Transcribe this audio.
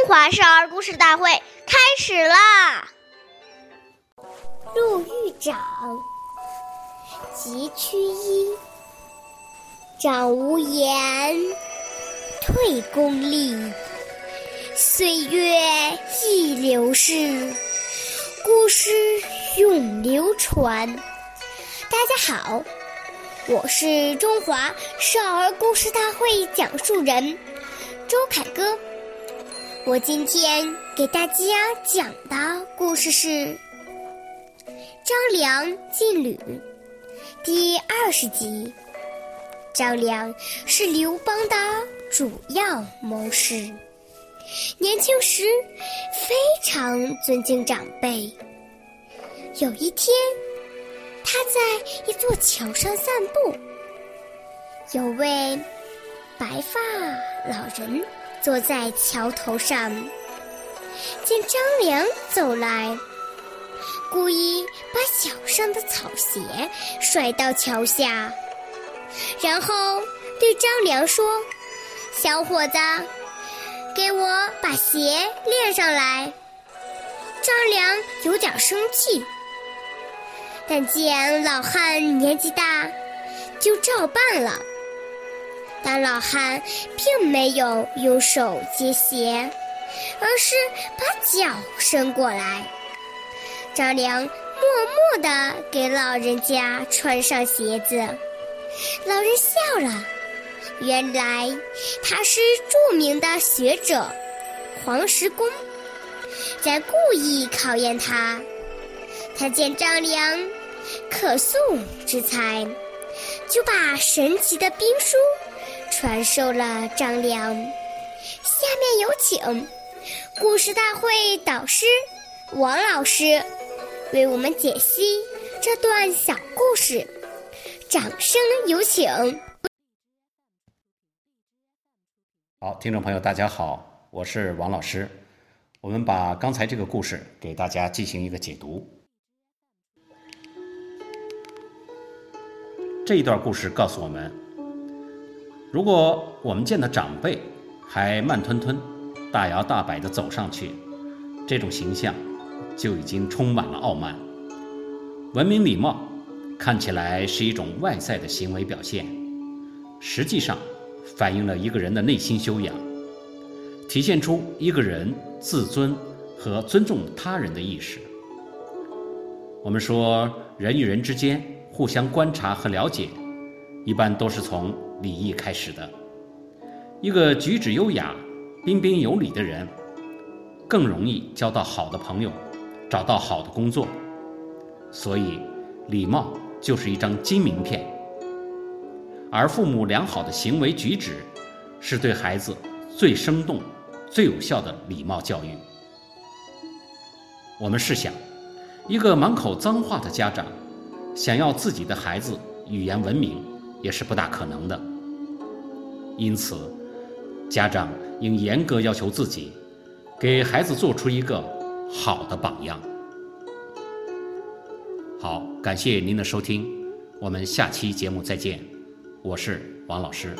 中华少儿故事大会开始啦！入狱长，即趋一，长无言，退恭立。岁月易流逝，故事永流传。大家好，我是中华少儿故事大会讲述人周凯歌。我今天给大家讲的故事是《张良进吕》第二十集。张良是刘邦的主要谋士，年轻时非常尊敬长辈。有一天，他在一座桥上散步，有位白发老人。坐在桥头上，见张良走来，故意把脚上的草鞋甩到桥下，然后对张良说：“小伙子，给我把鞋练上来。”张良有点生气，但见老汉年纪大，就照办了。但老汉并没有用手接鞋，而是把脚伸过来。张良默默地给老人家穿上鞋子，老人笑了。原来他是著名的学者黄石公，在故意考验他。他见张良可塑之才，就把神奇的兵书。传授了张良。下面有请故事大会导师王老师为我们解析这段小故事，掌声有请。好，听众朋友，大家好，我是王老师。我们把刚才这个故事给大家进行一个解读。这一段故事告诉我们。如果我们见到长辈还慢吞吞、大摇大摆地走上去，这种形象就已经充满了傲慢。文明礼貌看起来是一种外在的行为表现，实际上反映了一个人的内心修养，体现出一个人自尊和尊重他人的意识。我们说，人与人之间互相观察和了解，一般都是从。礼仪开始的，一个举止优雅、彬彬有礼的人，更容易交到好的朋友，找到好的工作。所以，礼貌就是一张金名片。而父母良好的行为举止，是对孩子最生动、最有效的礼貌教育。我们试想，一个满口脏话的家长，想要自己的孩子语言文明，也是不大可能的。因此，家长应严格要求自己，给孩子做出一个好的榜样。好，感谢您的收听，我们下期节目再见，我是王老师。